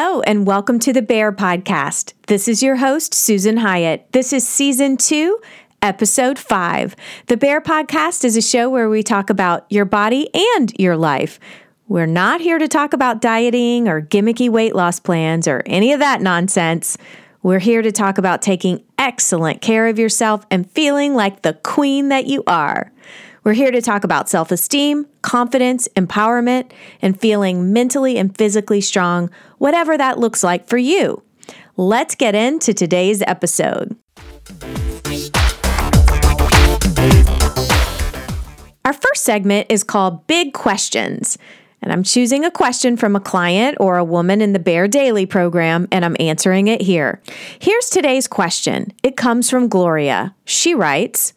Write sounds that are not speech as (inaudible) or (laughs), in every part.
Hello, and welcome to the Bare Podcast. This is your host, Susan Hyatt. This is season two, episode five. The Bare Podcast is a show where we talk about your body and your life. We're not here to talk about dieting or gimmicky weight loss plans or any of that nonsense. We're here to talk about taking excellent care of yourself and feeling like the queen that you are. We're here to talk about self esteem, confidence, empowerment, and feeling mentally and physically strong, whatever that looks like for you. Let's get into today's episode. Our first segment is called Big Questions. And I'm choosing a question from a client or a woman in the Bare Daily program, and I'm answering it here. Here's today's question. It comes from Gloria. She writes,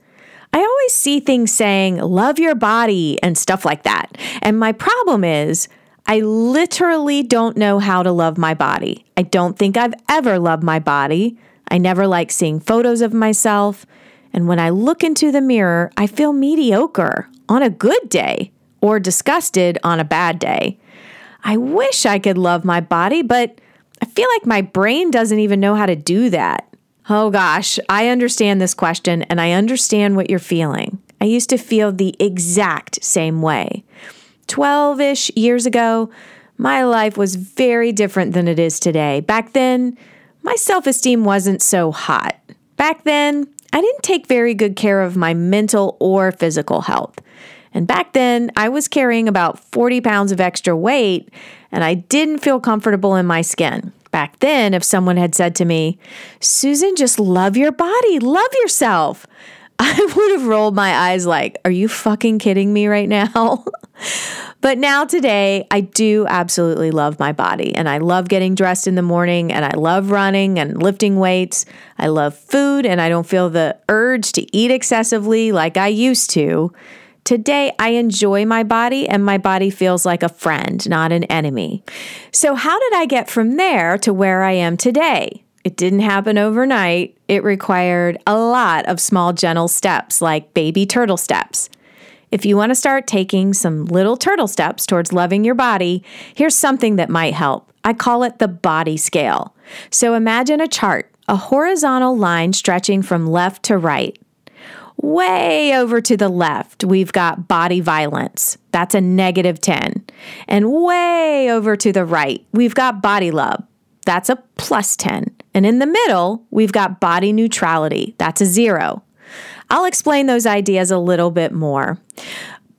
I always see things saying, love your body and stuff like that. And my problem is, I literally don't know how to love my body. I don't think I've ever loved my body. I never like seeing photos of myself. And when I look into the mirror, I feel mediocre on a good day or disgusted on a bad day. I wish I could love my body, but I feel like my brain doesn't even know how to do that. Oh gosh, I understand this question and I understand what you're feeling. I used to feel the exact same way. 12 ish years ago, my life was very different than it is today. Back then, my self esteem wasn't so hot. Back then, I didn't take very good care of my mental or physical health. And back then, I was carrying about 40 pounds of extra weight and I didn't feel comfortable in my skin. Back then, if someone had said to me, Susan, just love your body, love yourself, (laughs) I would have rolled my eyes like, Are you fucking kidding me right now? (laughs) but now, today, I do absolutely love my body and I love getting dressed in the morning and I love running and lifting weights. I love food and I don't feel the urge to eat excessively like I used to. Today, I enjoy my body and my body feels like a friend, not an enemy. So, how did I get from there to where I am today? It didn't happen overnight. It required a lot of small, gentle steps, like baby turtle steps. If you want to start taking some little turtle steps towards loving your body, here's something that might help. I call it the body scale. So imagine a chart, a horizontal line stretching from left to right. Way over to the left, we've got body violence. That's a negative 10. And way over to the right, we've got body love. That's a plus 10. And in the middle, we've got body neutrality. That's a zero. I'll explain those ideas a little bit more.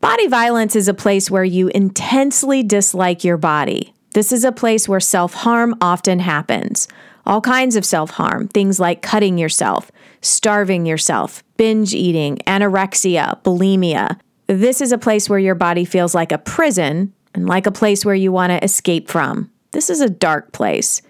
Body violence is a place where you intensely dislike your body. This is a place where self harm often happens. All kinds of self harm, things like cutting yourself, starving yourself, binge eating, anorexia, bulimia. This is a place where your body feels like a prison and like a place where you want to escape from. This is a dark place.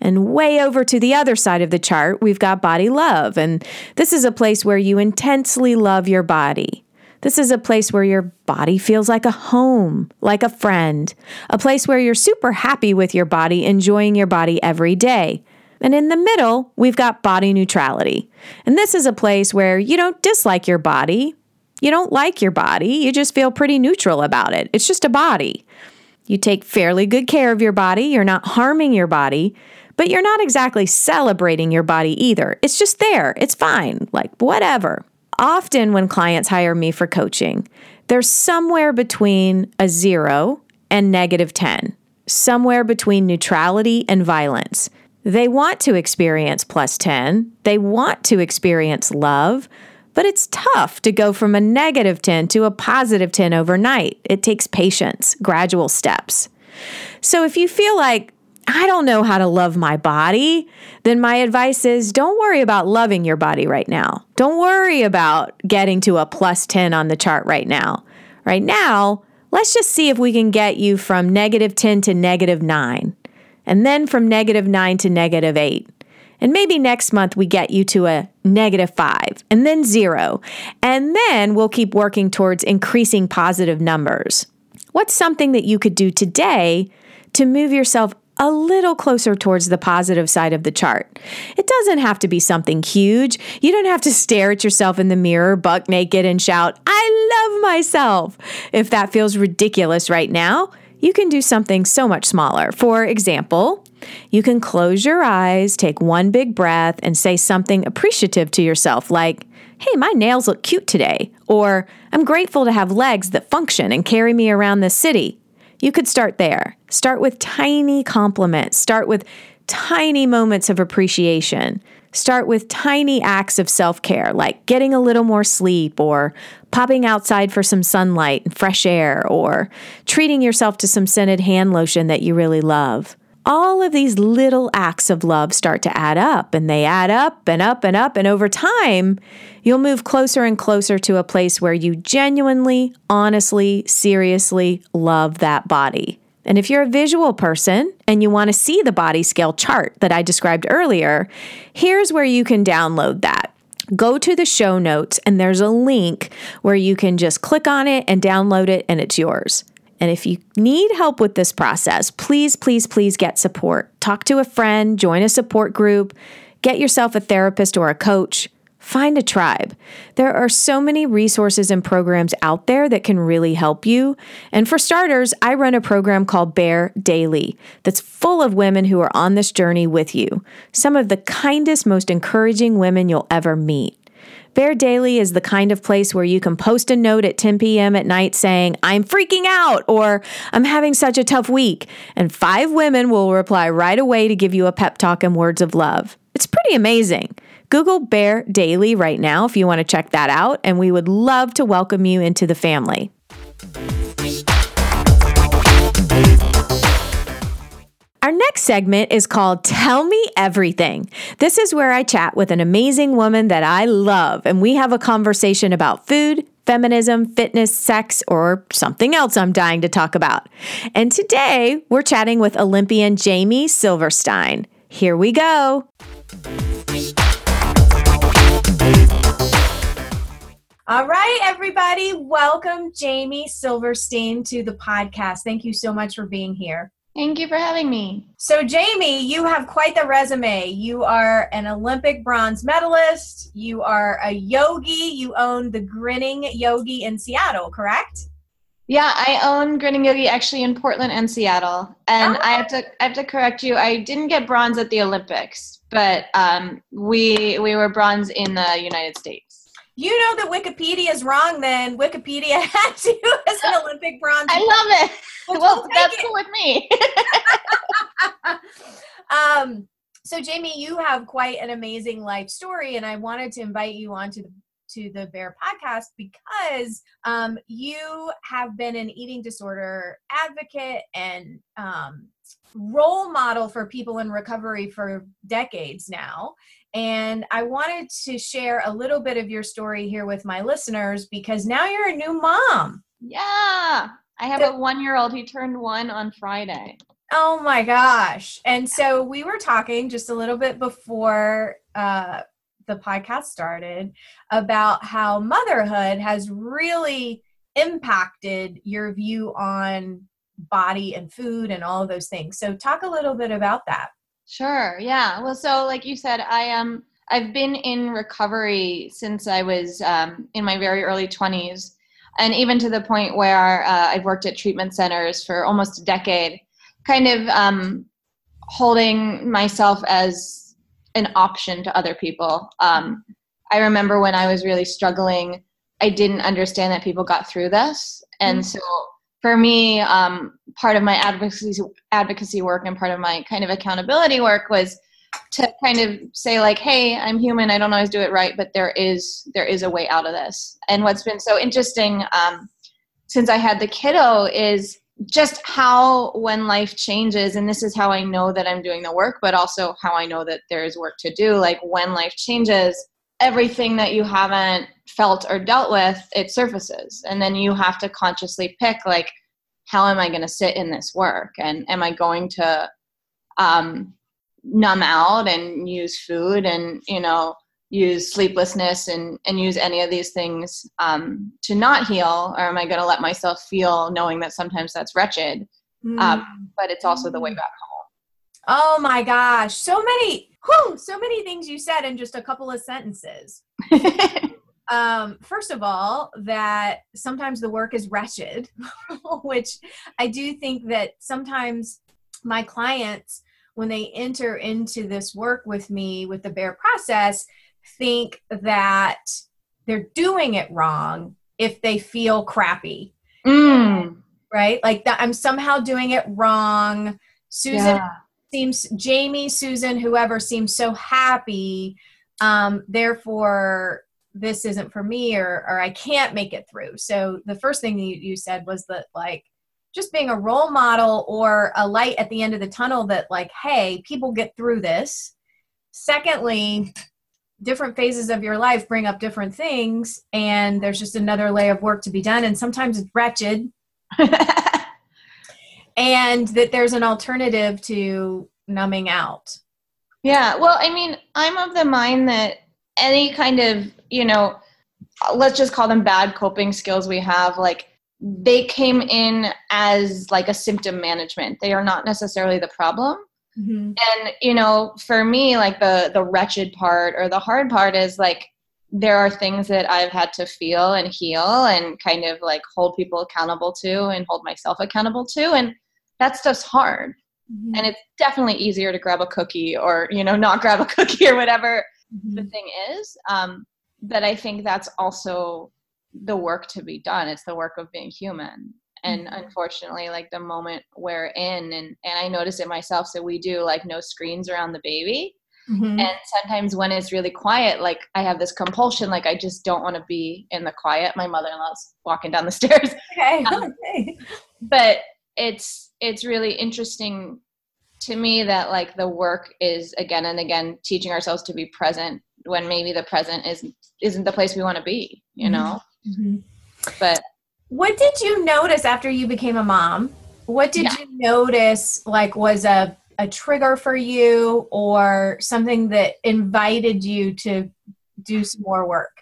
And way over to the other side of the chart, we've got body love. And this is a place where you intensely love your body. This is a place where your body feels like a home, like a friend, a place where you're super happy with your body, enjoying your body every day. And in the middle, we've got body neutrality. And this is a place where you don't dislike your body. You don't like your body. You just feel pretty neutral about it. It's just a body. You take fairly good care of your body. You're not harming your body, but you're not exactly celebrating your body either. It's just there. It's fine. Like, whatever. Often, when clients hire me for coaching, they're somewhere between a zero and negative 10, somewhere between neutrality and violence. They want to experience plus 10, they want to experience love, but it's tough to go from a negative 10 to a positive 10 overnight. It takes patience, gradual steps. So if you feel like, I don't know how to love my body, then my advice is don't worry about loving your body right now. Don't worry about getting to a plus 10 on the chart right now. Right now, let's just see if we can get you from negative 10 to negative 9 and then from negative nine to negative eight. And maybe next month we get you to a negative five and then zero. And then we'll keep working towards increasing positive numbers. What's something that you could do today to move yourself a little closer towards the positive side of the chart. It doesn't have to be something huge. You don't have to stare at yourself in the mirror buck naked and shout, I love myself. If that feels ridiculous right now, you can do something so much smaller. For example, You can close your eyes, take one big breath, and say something appreciative to yourself, like, Hey, my nails look cute today, or I'm grateful to have legs that function and carry me around the city. You could start there. Start with tiny compliments, start with tiny moments of appreciation. Start with tiny acts of self care, like getting a little more sleep, or popping outside for some sunlight and fresh air, or treating yourself to some scented hand lotion that you really love. All of these little acts of love start to add up, and they add up and up and up. And over time, you'll move closer and closer to a place where you genuinely, honestly, seriously love that body. And if you're a visual person and you want to see the body scale chart that I described earlier, here's where you can download that. Go to the show notes, and there's a link where you can just click on it and download it, and it's yours. And if you need help with this process, please, please, please get support. Talk to a friend, join a support group, get yourself a therapist or a coach. Find a tribe. There are so many resources and programs out there that can really help you. And for starters, I run a program called Bare Daily that's full of women who are on this journey with you. Some of the kindest, most encouraging women you'll ever meet. Bare Daily is the kind of place where you can post a note at 10 p.m. at night saying, I'm freaking out, or I'm having such a tough week. And five women will reply right away to give you a pep talk and words of love. It's pretty amazing. Google Bare Daily right now if you want to check that out, and we would love to welcome you into the family. Our next segment is called Tell Me Everything. This is where I chat with an amazing woman that I love, and we have a conversation about food, feminism, fitness, sex, or something else I'm dying to talk about. And today we're chatting with Olympian Jamie Silverstein. Here we go. All right, everybody, welcome Jamie Silverstein to the podcast. Thank you so much for being here. Thank you for having me. So, Jamie, you have quite the resume. You are an Olympic bronze medalist, you are a yogi, you own the Grinning Yogi in Seattle, correct? Yeah, I own Grinning Yogi actually in Portland and Seattle. And oh. I have to I have to correct you. I didn't get bronze at the Olympics, but um, we we were bronze in the United States you know that Wikipedia is wrong, then Wikipedia (laughs) had you as an Olympic bronze. I love it. Well, well that's it. cool with me. (laughs) um, so, Jamie, you have quite an amazing life story, and I wanted to invite you onto the to the Bare podcast because um, you have been an eating disorder advocate and um, role model for people in recovery for decades now. And I wanted to share a little bit of your story here with my listeners because now you're a new mom. Yeah. I have a one year old. He turned one on Friday. Oh my gosh. And so we were talking just a little bit before uh, the podcast started about how motherhood has really impacted your view on body and food and all of those things. So talk a little bit about that. Sure. Yeah. Well, so like you said, I am. Um, I've been in recovery since I was um, in my very early 20s, and even to the point where uh, I've worked at treatment centers for almost a decade, kind of um, holding myself as an option to other people. Um, I remember when I was really struggling, I didn't understand that people got through this, and mm-hmm. so for me, um, part of my advocacy advocacy work and part of my kind of accountability work was to kind of say like, "Hey, I'm human. I don't always do it right, but there is there is a way out of this." And what's been so interesting um, since I had the kiddo is just how when life changes, and this is how I know that I'm doing the work, but also how I know that there is work to do. Like when life changes, everything that you haven't felt or dealt with it surfaces. And then you have to consciously pick like how am i going to sit in this work? And am i going to um, numb out and use food and you know use sleeplessness and and use any of these things um, to not heal? Or am i going to let myself feel knowing that sometimes that's wretched mm. um, but it's also the way back home? Oh my gosh. So many whew, so many things you said in just a couple of sentences. (laughs) um, first of all, that sometimes the work is wretched, (laughs) which I do think that sometimes my clients when they enter into this work with me with the bear process think that they're doing it wrong if they feel crappy Mm. right like that i'm somehow doing it wrong susan Yeah. seems jamie susan whoever seems so happy um therefore this isn't for me or or i can't make it through. So the first thing you, you said was that like just being a role model or a light at the end of the tunnel that like hey people get through this. Secondly different phases of your life bring up different things and there's just another layer of work to be done and sometimes it's wretched. (laughs) And that there's an alternative to numbing out. Yeah, well, I mean, I'm of the mind that any kind of, you know, let's just call them bad coping skills we have, like they came in as like a symptom management. They are not necessarily the problem. mm-hmm. And, you know, for me, like the the wretched part or the hard part is like there are things that I've had to feel and heal and kind of like hold people accountable to and hold myself accountable to and that stuff's hard and it's definitely easier to grab a cookie or you know not (laughs) grab a cookie or whatever the thing is um, but i think that's also the work to be done it's the work of being human and Mhm. unfortunately like the moment we're in and and i notice it myself so we do like no screens around the baby Mhm. and sometimes when it's really quiet like i have this compulsion like i just don't want to be in the quiet my mother-in-law's walking down the (laughs) stairs okay. um, okay. but it's it's really interesting to me that like the work is again and again teaching ourselves to be present when maybe the present isn't isn't the place we want to be you Mhm. know Mhm. but What did you notice after you became a mom? What did Yeah. you notice like was a, a trigger for you or something that invited you to do some more work?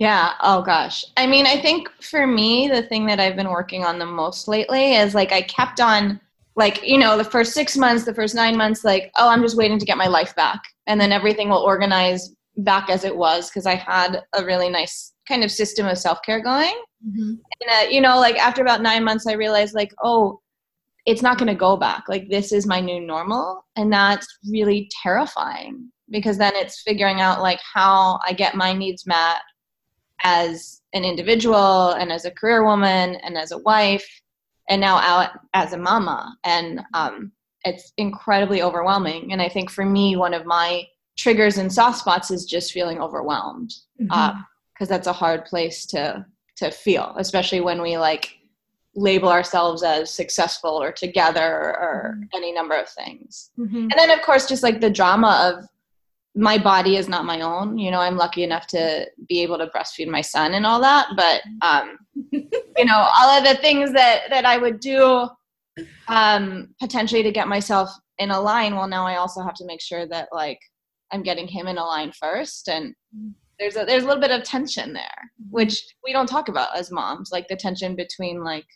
yeah oh gosh i mean i think for me the thing that i've been working on the most lately is like i kept on like you know the first six months the first nine months like oh i'm just waiting to get my life back. And then everything will organize back as it was because i had a really nice kind of system of self-care going. And uh, you know like after about nine months i realized like oh it's not going to go back. Like this is my new normal. And that's really terrifying because then it's figuring out like how i get my needs met as an individual and as a career woman and as a wife and now out as a mama. And um, it's incredibly overwhelming. And i think for me one of my triggers and soft spots is just feeling overwhelmed because that's a hard place to to feel especially when we like label ourselves as successful or together or any number of things. Mhm. and then of course just like the drama of my body is not my own. You know i'm lucky enough to be able to breastfeed my son and all that but um you know all of the things that that i would do um potentially to get myself in a line well now i also have to make sure that like i'm getting him in a line first and there's a there's a little bit of tension there which we don't talk about as moms like the tension between like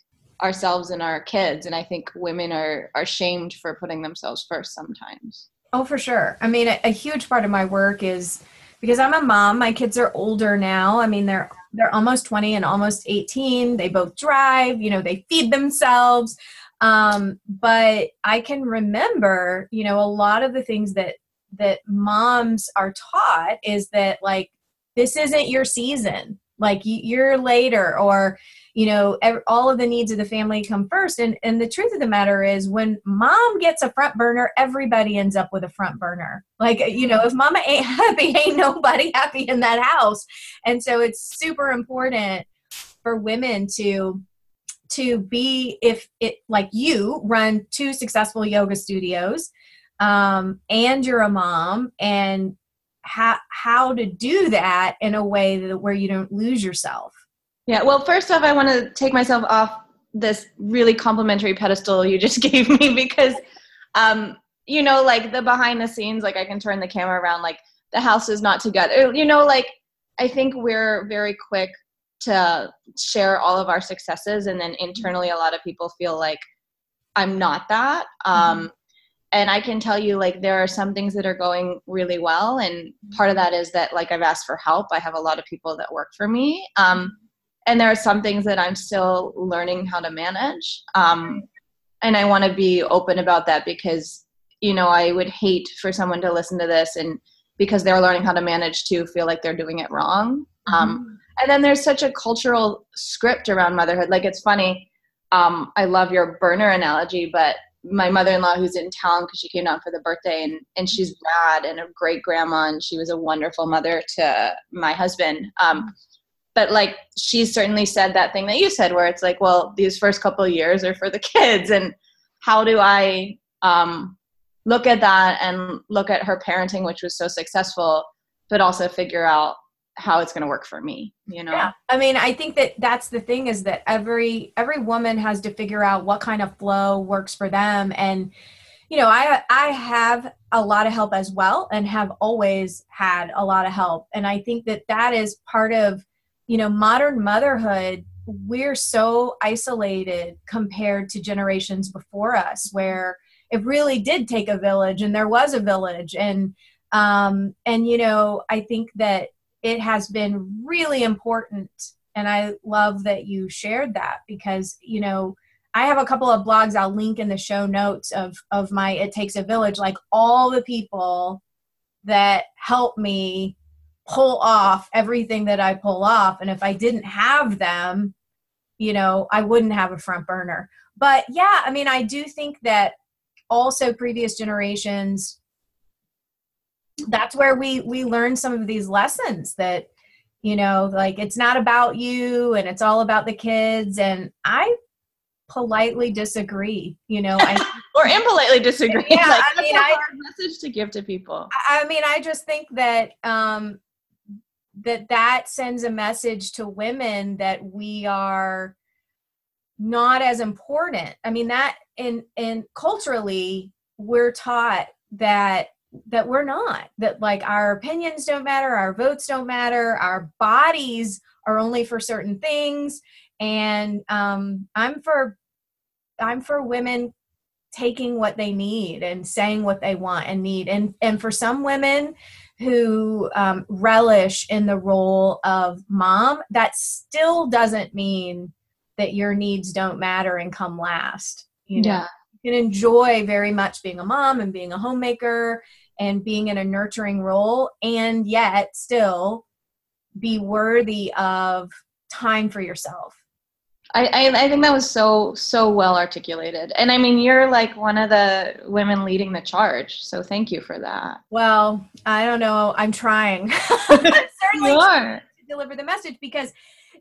ourselves and our kids and i think women are are shamed for putting themselves first sometimes Oh, for sure. I mean, a, a huge part of my work is because I'm a mom. My kids are older now. I mean, they're they're almost 20 and almost 18. They both drive. You know, they feed themselves. Um, but I can remember, you know, a lot of the things that that moms are taught is that like this isn't your season. Like you're later, or you know all of the needs of the family come first. And and the truth of the matter is when mom gets a front burner everybody ends up with a front burner. Like you know if mama ain't (laughs) happy ain't nobody happy in that house. And so it's super important for women to to be if it like you run two successful yoga studios um, and you're a mom and how how to do that in a way that where you don't lose yourself Yeah, well, first off, I want to take myself off this really complimentary pedestal you just (laughs) gave me because, um, you know, like the behind the scenes, like I can turn the camera around, like the house is not together. You know, like I think we're very quick to share all of our successes, and then internally, a lot of people feel like I'm not that. Um, and I can tell you, like, there are some things that are going really well, and part of that is that, like, I've asked for help. I have a lot of people that work for me. Um, and there are some things that I'm still learning how to manage. Um, and I want to be open about that because you know i would hate for someone to listen to this and because they're learning how to manage to feel like they're doing it wrong um, mm-hmm. um, and then there's such a cultural script around motherhood like it's funny um, i love your burner analogy but my mother-in-law who's in town because she came down for the birthday and, and she's rad and a great grandma and she was a wonderful mother to my husband. Um, but like she certainly said that thing that you said where it's like well these first couple years are for the (laughs) kids and how do i um, look at that and look at her parenting which was so successful but also figure out how it's going to work for me you know? Yeah. I mean i think that that's the thing is that every every woman has to figure out what kind of flow works for them. And you know i i have a lot of help as well and have always had a lot of help. And i think that that is part of you know modern motherhood we're so isolated compared to generations before us where it really did take a village and there was a village. And um and you know i think that it has been really important and i love that you shared that because you know i have a couple of blogs i'll link in the show notes of of my it takes a village like all the people that help me pull off everything that i pull off and if i didn't have them you know i wouldn't have a front burner. But yeah i mean i do think that also previous generations that's where we we learn some of these lessons that you know like it's not about you and it's all about the kids. And i politely disagree you know I, (laughs) or impolitely disagree. Yeah like, i mean i message to give to people. I mean i just think that um that that sends a message to women that we are not as important. I mean that in in culturally we're taught that that we're not that like our opinions don't matter our votes don't matter our bodies are only for certain things. And um i'm for i'm for women taking what they need and saying what they want and need. And and for some women who um, relish in the role of mom that still doesn't mean that your needs don't matter and come last you know? Yeah. Can enjoy very much being a mom and being a homemaker and being in a nurturing role and yet still be worthy of time for yourself. I, I, I think that was so so well articulated. And i mean you're like one of the women leading the charge so thank you for that. Well i don't know. I'm trying. (laughs) (laughs) Certainly you are. to deliver the message because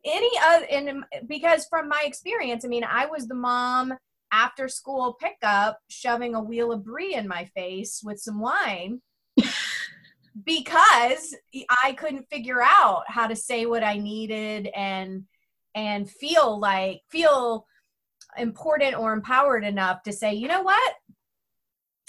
any other and because from my experience i mean i was the mom after school pickup shoving a wheel of brie in my face with some wine (laughs) because I couldn't figure out how to say what I needed and and feel like feel important or empowered enough to say, you know what?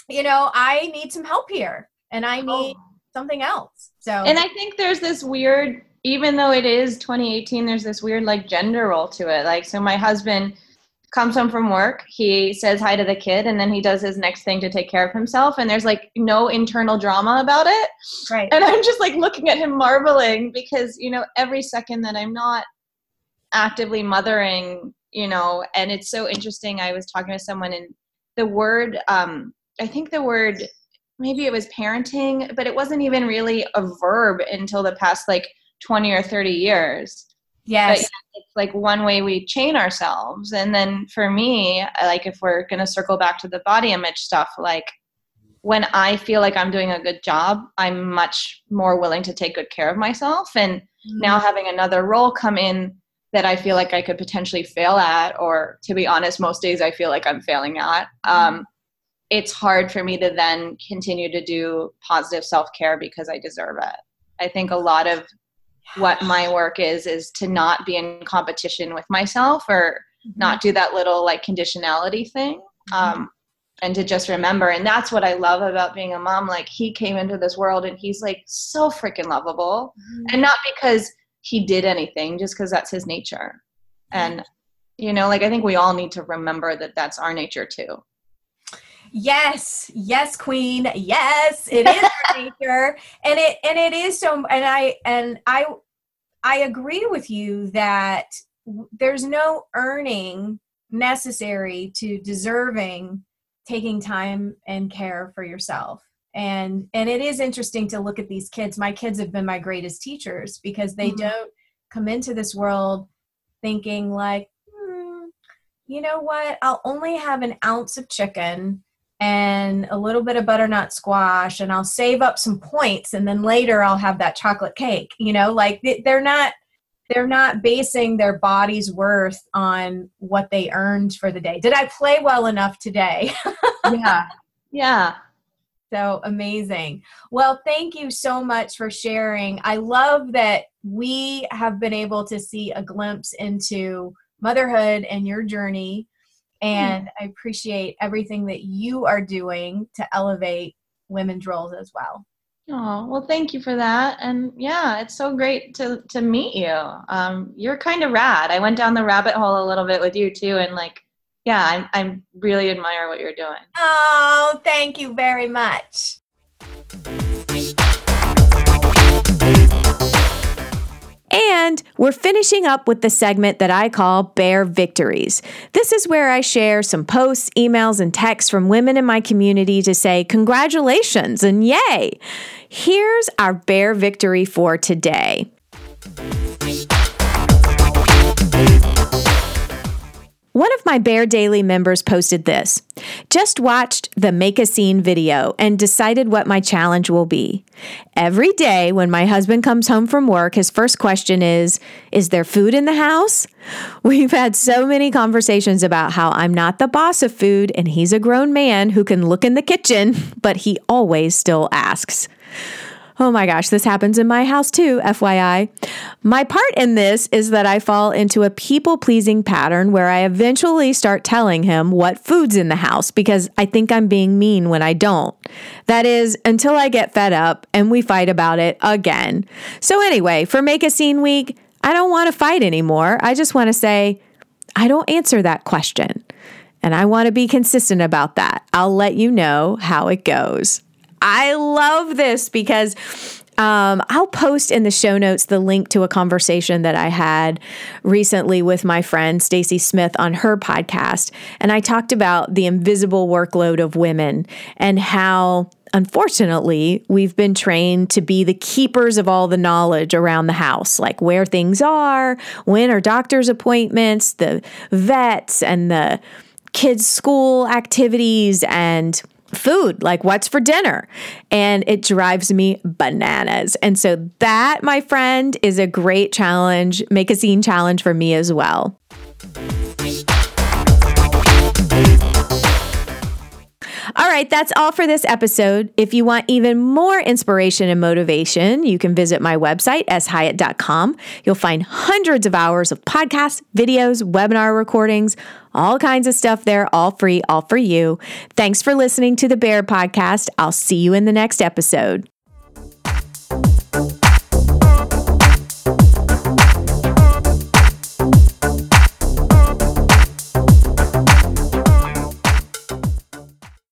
You know, I need some help here and I oh. need oh. something else. So And I think there's this weird even though it is 2018 there's this weird like gender role to it. Like so my husband comes home from work, he says hi to the kid, and then he does his next thing to take care of himself. And there's like no internal drama about it. Right. And I'm just like looking at him marveling because, you know, every second that I'm not actively mothering, you know, and it's so interesting. I was talking to someone and the word, um, I think the word, maybe it was parenting, but it wasn't even really a verb until the past like 20 or 30 years Yes. But it's like one way we chain ourselves. And then for me, like if we're going to circle back to the body image stuff, like when I feel like I'm doing a good job, I'm much more willing to take good care of myself. And mm-hmm. now having another role come in that I feel like I could potentially fail at, or to be honest, most days I feel like I'm failing at. Mm-hmm. Um, it's hard for me to then continue to do positive self care because I deserve it. I think a lot of what my work is is to not be in competition with myself or mm-hmm. not do that little like conditionality thing mm-hmm. um, and to just remember and that's what i love about being a mom like he came into this world and he's like so freaking lovable mm-hmm. and not because he did anything just because that's his nature and you know like i think we all need to remember that that's our nature too Yes, yes, queen. Yes, it is (laughs) nature. And it and it is so and I and I I agree with you that there's no earning necessary to deserving taking time and care for yourself and and it is interesting to look at these kids my kids have been my greatest teachers because they mm-hmm. don't come into this world thinking like hmm, you know what i'll only have an ounce of chicken and a little bit of butternut squash and i'll save up some points and then later i'll have that chocolate cake you know like they're not they're not basing their body's worth on what they earned for the day did i play well enough today (laughs) yeah yeah so amazing. Well, thank you so much for sharing. I love that we have been able to see a glimpse into motherhood and your journey. And mm. I appreciate everything that you are doing to elevate women's roles as well. Oh, well, thank you for that. And yeah, it's so great to, to meet you. Um, you're kind of rad. I went down the rabbit hole a little bit with you too. And like, yeah, I I really admire what you're doing. Oh, thank you very much. And we're finishing up with the segment that I call Bare Victories. This is where I share some posts, emails, and texts from women in my community to say congratulations and yay. Here's our Bare Victory for today. One of my Bare Daily members posted this Just watched the Make a Scene video and decided what my challenge will be. Every day when my husband comes home from work, his first question is Is there food in the house? We've had so many conversations about how I'm not the boss of food and he's a grown man who can look in the kitchen, (laughs) but he always still asks. Oh my gosh, this happens in my house too, FYI. My part in this is that I fall into a people pleasing pattern where I eventually start telling him what food's in the house because I think I'm being mean when I don't. That is, until I get fed up and we fight about it again. So, anyway, for Make a Scene Week, I don't want to fight anymore. I just want to say, I don't answer that question. And I want to be consistent about that. I'll let you know how it goes. I love this because um, I'll post in the show notes the link to a conversation that I had recently with my friend Stacy Smith on her podcast, and I talked about the invisible workload of women and how. Unfortunately, we've been trained to be the keepers of all the knowledge around the house, like where things are, when are doctor's appointments, the vets, and the kids' school activities, and food, like what's for dinner. And it drives me bananas. And so, that, my friend, is a great challenge, make a scene challenge for me as well. Right, that's all for this episode. If you want even more inspiration and motivation, you can visit my website, shyatt.com. You'll find hundreds of hours of podcasts, videos, webinar recordings, all kinds of stuff there, all free, all for you. Thanks for listening to the Bare Podcast. I'll see you in the next episode.